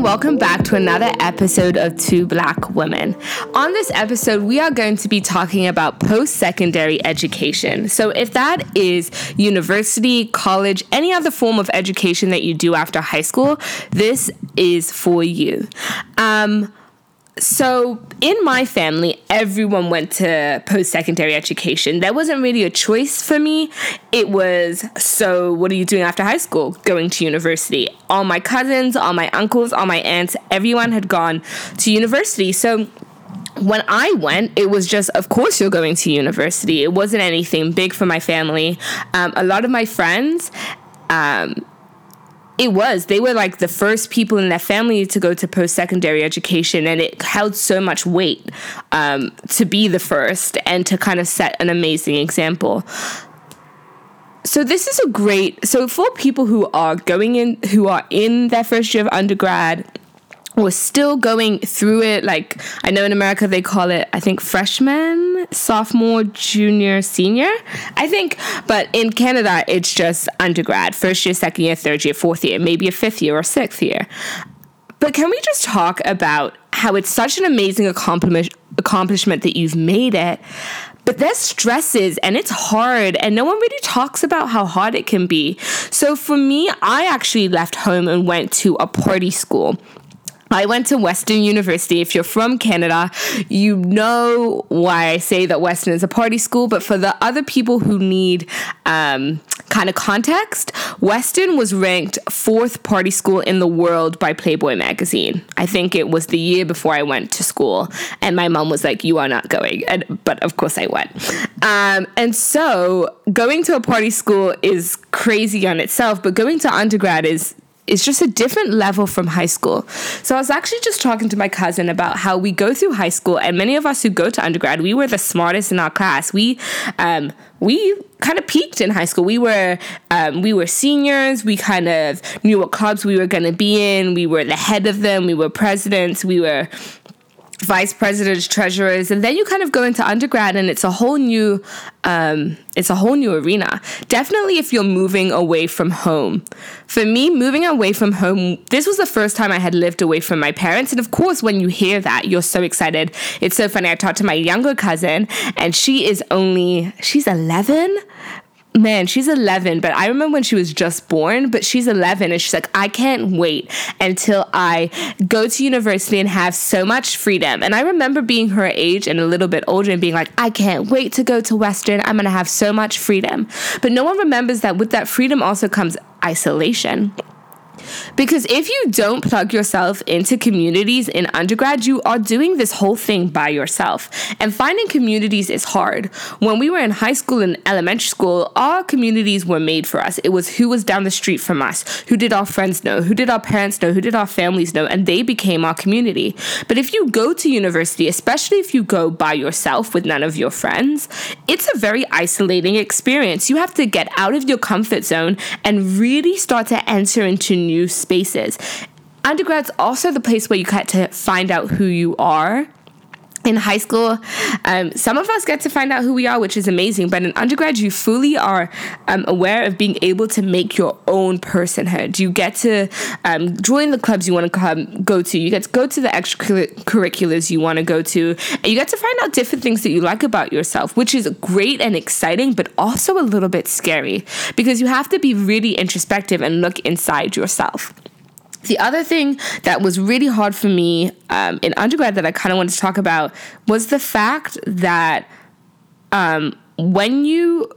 and welcome back to another episode of Two Black Women. On this episode, we are going to be talking about post secondary education. So, if that is university, college, any other form of education that you do after high school, this is for you. Um, so in my family, everyone went to post secondary education. There wasn't really a choice for me. It was, so what are you doing after high school? Going to university. All my cousins, all my uncles, all my aunts, everyone had gone to university. So when I went, it was just, of course, you're going to university. It wasn't anything big for my family. Um, a lot of my friends, um, it was. They were like the first people in their family to go to post secondary education, and it held so much weight um, to be the first and to kind of set an amazing example. So this is a great. So for people who are going in, who are in their first year of undergrad, was still going through it. Like I know in America they call it, I think freshman, sophomore, junior, senior. I think, but in Canada it's just undergrad, first year, second year, third year, fourth year, maybe a fifth year or sixth year. But can we just talk about how it's such an amazing accomplishment accomplishment that you've made it? But there's stresses and it's hard, and no one really talks about how hard it can be. So for me, I actually left home and went to a party school I went to Western University. If you're from Canada, you know why I say that Western is a party school. But for the other people who need um, kind of context, Western was ranked fourth party school in the world by Playboy magazine. I think it was the year before I went to school. And my mom was like, You are not going. And, but of course I went. Um, and so going to a party school is crazy on itself, but going to undergrad is is just a different level from high school. So I was actually just talking to my cousin about how we go through high school, and many of us who go to undergrad, we were the smartest in our class. We um, we kind of peaked in high school. We were um, we were seniors. We kind of knew what clubs we were going to be in. We were the head of them. We were presidents. We were vice presidents, treasurers, and then you kind of go into undergrad, and it's a whole new, um, it's a whole new arena. Definitely, if you're moving away from home. For me, moving away from home, this was the first time I had lived away from my parents, and of course, when you hear that, you're so excited. It's so funny. I talked to my younger cousin, and she is only she's 11 man, she's 11, but I remember when she was just born, but she's 11 and she's like, I can't wait until I go to university and have so much freedom. And I remember being her age and a little bit older and being like, I can't wait to go to Western. I'm going to have so much freedom. But no one remembers that with that freedom also comes isolation. Because if you don't plug yourself into communities in undergrad, you are doing this whole thing by yourself. And finding communities is hard. When we were in high school and elementary school, our communities were made for us. It was who was down the street from us, who did our friends know, who did our parents know, who did our families know, and they became our community. But if you go to university, especially if you go by yourself with none of your friends, it's a very isolating experience. You have to get out of your comfort zone and really start to enter into new spaces. Undergrad's also the place where you get to find out who you are in high school, um, some of us get to find out who we are, which is amazing. But in undergrad, you fully are um, aware of being able to make your own personhood. You get to um, join the clubs you want to come, go to. You get to go to the extracurriculars you want to go to. And you get to find out different things that you like about yourself, which is great and exciting, but also a little bit scary because you have to be really introspective and look inside yourself. The other thing that was really hard for me um, in undergrad that I kind of wanted to talk about was the fact that um, when you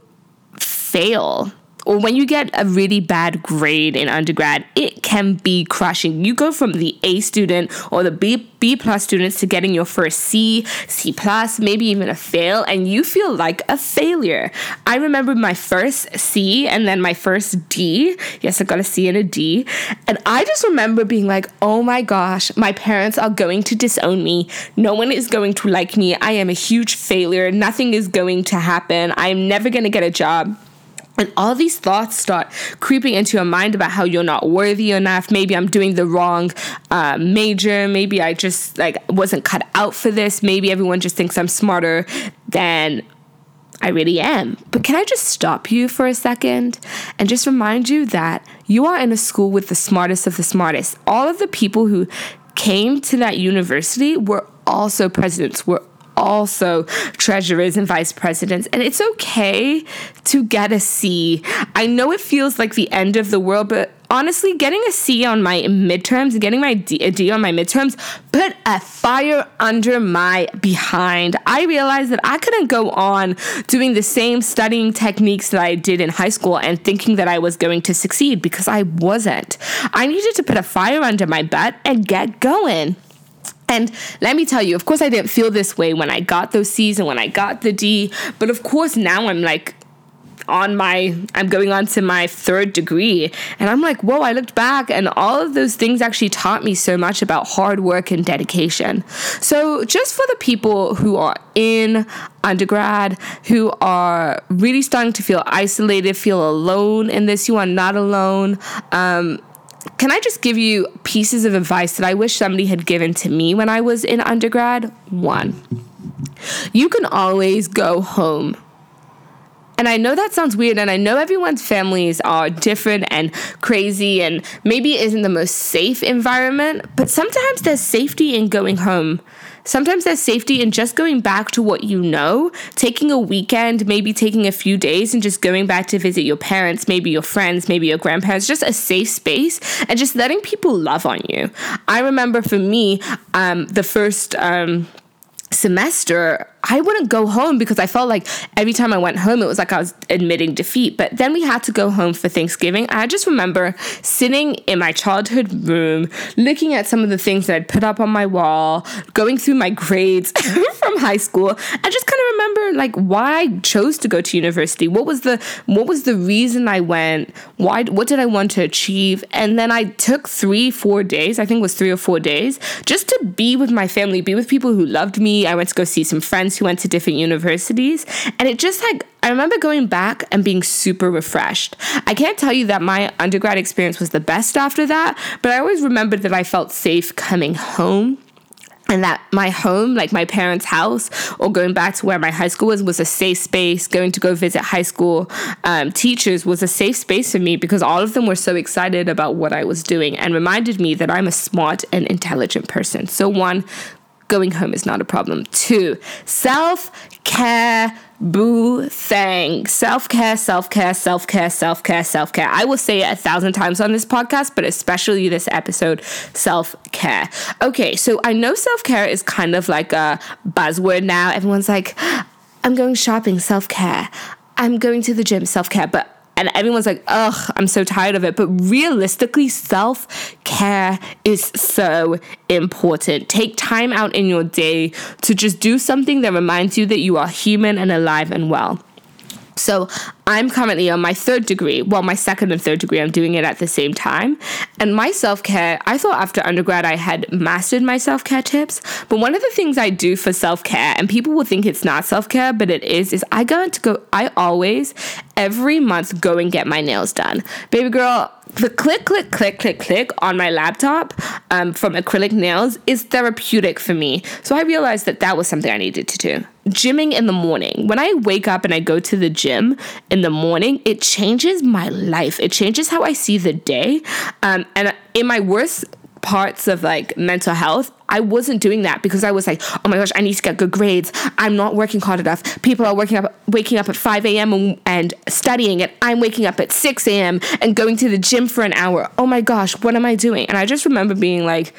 fail, or when you get a really bad grade in undergrad, it can be crushing. You go from the A student or the B B plus students to getting your first C, C plus, maybe even a fail, and you feel like a failure. I remember my first C and then my first D. Yes, I got a C and a D. And I just remember being like, oh my gosh, my parents are going to disown me. No one is going to like me. I am a huge failure. Nothing is going to happen. I'm never going to get a job. And all these thoughts start creeping into your mind about how you're not worthy enough. Maybe I'm doing the wrong uh, major. Maybe I just like wasn't cut out for this. Maybe everyone just thinks I'm smarter than I really am. But can I just stop you for a second and just remind you that you are in a school with the smartest of the smartest. All of the people who came to that university were also presidents, were also treasurers and vice presidents. And it's okay to get a C. I know it feels like the end of the world, but honestly, getting a C on my midterms, getting my D, a D on my midterms, put a fire under my behind. I realized that I couldn't go on doing the same studying techniques that I did in high school and thinking that I was going to succeed because I wasn't. I needed to put a fire under my butt and get going. And let me tell you, of course, I didn't feel this way when I got those C's and when I got the D. But of course, now I'm like, on my I'm going on to my third degree and I'm like whoa I looked back and all of those things actually taught me so much about hard work and dedication. So just for the people who are in undergrad who are really starting to feel isolated, feel alone in this, you are not alone. Um, can I just give you pieces of advice that I wish somebody had given to me when I was in undergrad? One, you can always go home. And I know that sounds weird, and I know everyone's families are different and crazy, and maybe isn't the most safe environment, but sometimes there's safety in going home. Sometimes there's safety in just going back to what you know, taking a weekend, maybe taking a few days and just going back to visit your parents, maybe your friends, maybe your grandparents, just a safe space and just letting people love on you. I remember for me, um, the first. Um, semester, I wouldn't go home because I felt like every time I went home, it was like I was admitting defeat. But then we had to go home for Thanksgiving. I just remember sitting in my childhood room, looking at some of the things that I'd put up on my wall, going through my grades from high school. I just kind of remember like why I chose to go to university. What was the what was the reason I went? Why what did I want to achieve? And then I took three, four days, I think it was three or four days, just to be with my family, be with people who loved me. I went to go see some friends who went to different universities. And it just like I remember going back and being super refreshed. I can't tell you that my undergrad experience was the best after that, but I always remembered that I felt safe coming home and that my home, like my parents' house, or going back to where my high school was, was a safe space. Going to go visit high school um, teachers was a safe space for me because all of them were so excited about what I was doing and reminded me that I'm a smart and intelligent person. So, one, going home is not a problem. Two, self care boo thing. Self care, self care, self care, self care, self care. I will say it a thousand times on this podcast, but especially this episode self care. Okay, so I know self care is kind of like a buzzword now. Everyone's like, I'm going shopping, self care. I'm going to the gym, self care. But and everyone's like, ugh, I'm so tired of it. But realistically, self care is so important. Take time out in your day to just do something that reminds you that you are human and alive and well. So I'm currently on my third degree. Well, my second and third degree, I'm doing it at the same time. And my self care, I thought after undergrad I had mastered my self care tips. But one of the things I do for self care, and people will think it's not self care, but it is, is I go to go, I always, every month, go and get my nails done. Baby girl, the click, click, click, click, click on my laptop um, from acrylic nails is therapeutic for me. So I realized that that was something I needed to do. Gymming in the morning. When I wake up and I go to the gym in the morning, it changes my life. It changes how I see the day. Um, and in my worst parts of like mental health, I wasn't doing that because I was like, oh my gosh, I need to get good grades. I'm not working hard enough. People are waking up, waking up at 5 a.m. and studying, and I'm waking up at 6 a.m. and going to the gym for an hour. Oh my gosh, what am I doing? And I just remember being like,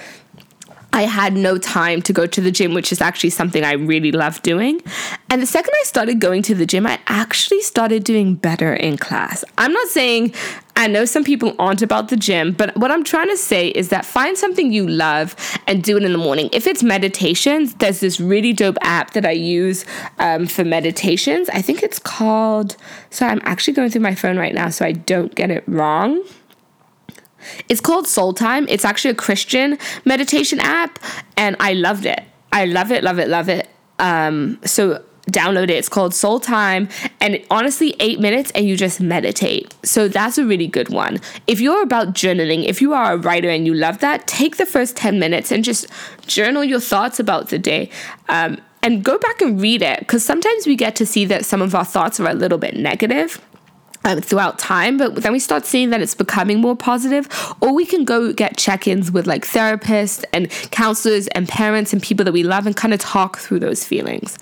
I had no time to go to the gym, which is actually something I really love doing. And the second I started going to the gym, I actually started doing better in class. I'm not saying I know some people aren't about the gym, but what I'm trying to say is that find something you love and do it in the morning. If it's meditations, there's this really dope app that I use um, for meditations. I think it's called, so I'm actually going through my phone right now so I don't get it wrong. It's called Soul Time. It's actually a Christian meditation app, and I loved it. I love it, love it, love it. Um, so download it. It's called Soul Time, and honestly, eight minutes, and you just meditate. So that's a really good one. If you're about journaling, if you are a writer and you love that, take the first 10 minutes and just journal your thoughts about the day. Um, and go back and read it because sometimes we get to see that some of our thoughts are a little bit negative um, throughout time, but then we start seeing that it's becoming more positive. Or we can go get check ins with like therapists and counselors and parents and people that we love and kind of talk through those feelings.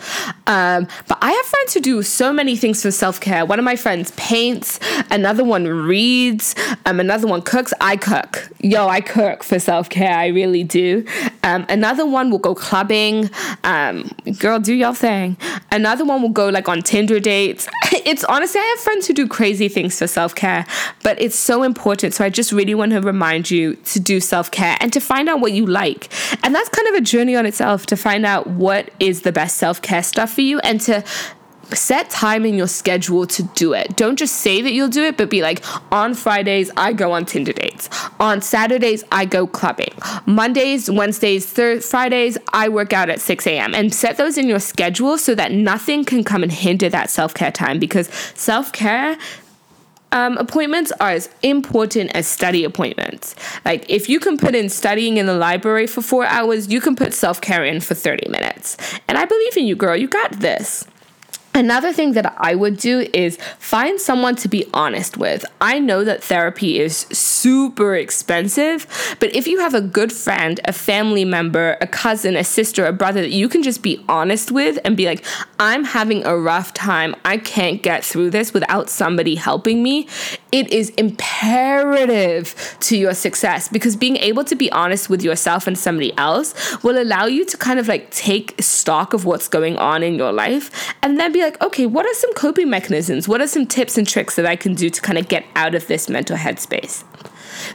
Um, but I have friends who do so many things for self care. One of my friends paints, another one reads, um, another one cooks. I cook. Yo, I cook for self care. I really do. Um, another one will go clubbing. Um, girl, do your thing. Another one will go like on Tinder dates. it's honestly, I have friends who do crazy crazy things for self care, but it's so important. So I just really want to remind you to do self care and to find out what you like. And that's kind of a journey on itself to find out what is the best self care stuff for you and to set time in your schedule to do it. Don't just say that you'll do it, but be like, on Fridays, I go on Tinder dates. On Saturdays, I go clubbing. Mondays, Wednesdays, thir- Fridays, I work out at 6 a.m. And set those in your schedule so that nothing can come and hinder that self care time because self care um, appointments are as important as study appointments. Like, if you can put in studying in the library for four hours, you can put self care in for 30 minutes. And I believe in you, girl. You got this. Another thing that I would do is find someone to be honest with. I know that therapy is super expensive, but if you have a good friend, a family member, a cousin, a sister, a brother that you can just be honest with and be like, I'm having a rough time. I can't get through this without somebody helping me. It is imperative to your success because being able to be honest with yourself and somebody else will allow you to kind of like take stock of what's going on in your life and then be like, okay, what are some coping mechanisms? What are some tips and tricks that I can do to kind of get out of this mental headspace?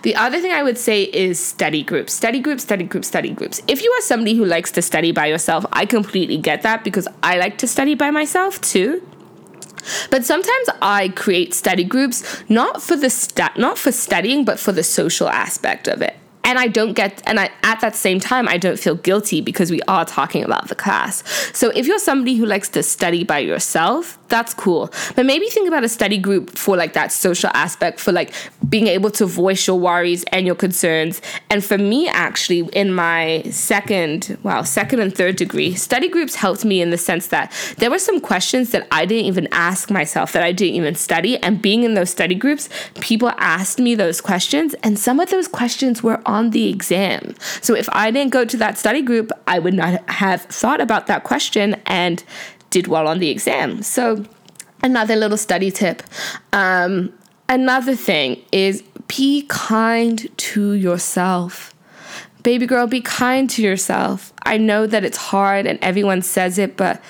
The other thing I would say is study groups. Study groups, study groups, study groups. If you are somebody who likes to study by yourself, I completely get that because I like to study by myself too. But sometimes I create study groups not for the stu- not for studying but for the social aspect of it and I don't get, and I, at that same time, I don't feel guilty because we are talking about the class. So if you're somebody who likes to study by yourself, that's cool. But maybe think about a study group for like that social aspect, for like being able to voice your worries and your concerns. And for me, actually, in my second, wow, second and third degree, study groups helped me in the sense that there were some questions that I didn't even ask myself, that I didn't even study. And being in those study groups, people asked me those questions, and some of those questions were on on the exam. So if I didn't go to that study group, I would not have thought about that question and did well on the exam. So another little study tip. Um, another thing is be kind to yourself. Baby girl, be kind to yourself. I know that it's hard and everyone says it, but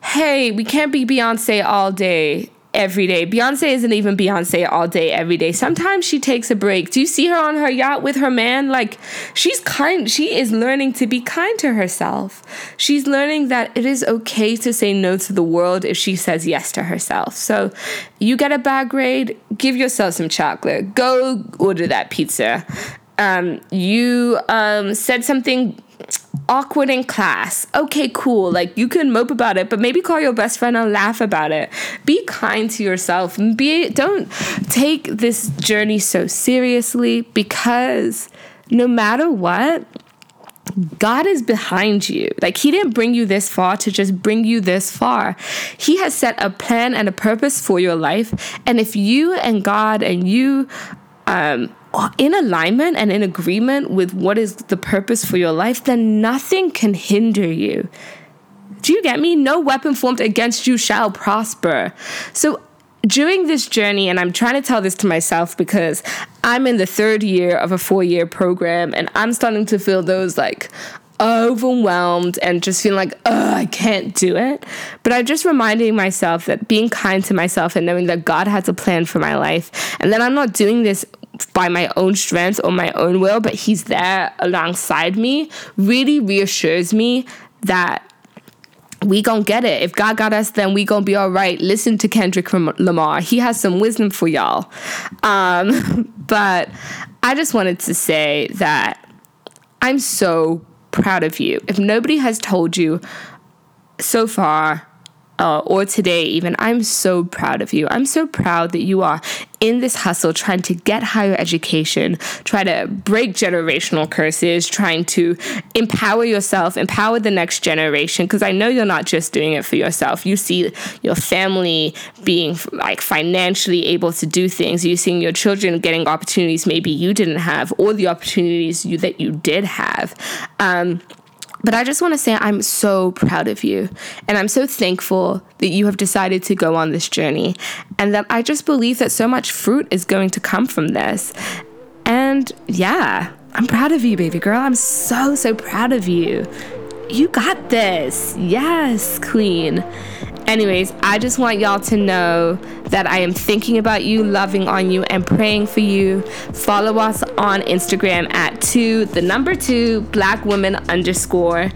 hey, we can't be Beyonce all day every day. Beyonce isn't even Beyonce all day, every day. Sometimes she takes a break. Do you see her on her yacht with her man? Like, she's kind, she is learning to be kind to herself. She's learning that it is okay to say no to the world if she says yes to herself. So, you get a bad grade, give yourself some chocolate. Go order that pizza. Um, you um, said something awkward in class. Okay, cool. Like you can mope about it, but maybe call your best friend and laugh about it. Be kind to yourself. Be don't take this journey so seriously because no matter what, God is behind you. Like, He didn't bring you this far to just bring you this far. He has set a plan and a purpose for your life. And if you and God and you um, in alignment and in agreement with what is the purpose for your life, then nothing can hinder you. Do you get me? No weapon formed against you shall prosper. So, during this journey, and I'm trying to tell this to myself because I'm in the third year of a four year program and I'm starting to feel those like overwhelmed and just feeling like, oh, I can't do it. But I'm just reminding myself that being kind to myself and knowing that God has a plan for my life and that I'm not doing this by my own strength or my own will, but He's there alongside me, really reassures me that we gonna get it. If God got us, then we gonna be all right. Listen to Kendrick Lamar. He has some wisdom for y'all. Um, but I just wanted to say that I'm so proud of you. If nobody has told you so far, uh, or today, even, I'm so proud of you. I'm so proud that you are in this hustle trying to get higher education, try to break generational curses, trying to empower yourself, empower the next generation. Because I know you're not just doing it for yourself. You see your family being like financially able to do things. You're seeing your children getting opportunities maybe you didn't have, or the opportunities you, that you did have. Um, but I just want to say I'm so proud of you. And I'm so thankful that you have decided to go on this journey. And that I just believe that so much fruit is going to come from this. And yeah, I'm proud of you, baby girl. I'm so, so proud of you. You got this. Yes, queen. Anyways, I just want y'all to know that I am thinking about you, loving on you, and praying for you. Follow us on Instagram at two, the number two, black women underscore,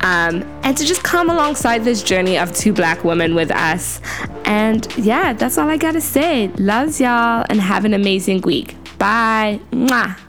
um, and to just come alongside this journey of two black women with us. And yeah, that's all I gotta say. Loves y'all and have an amazing week. Bye. Mwah.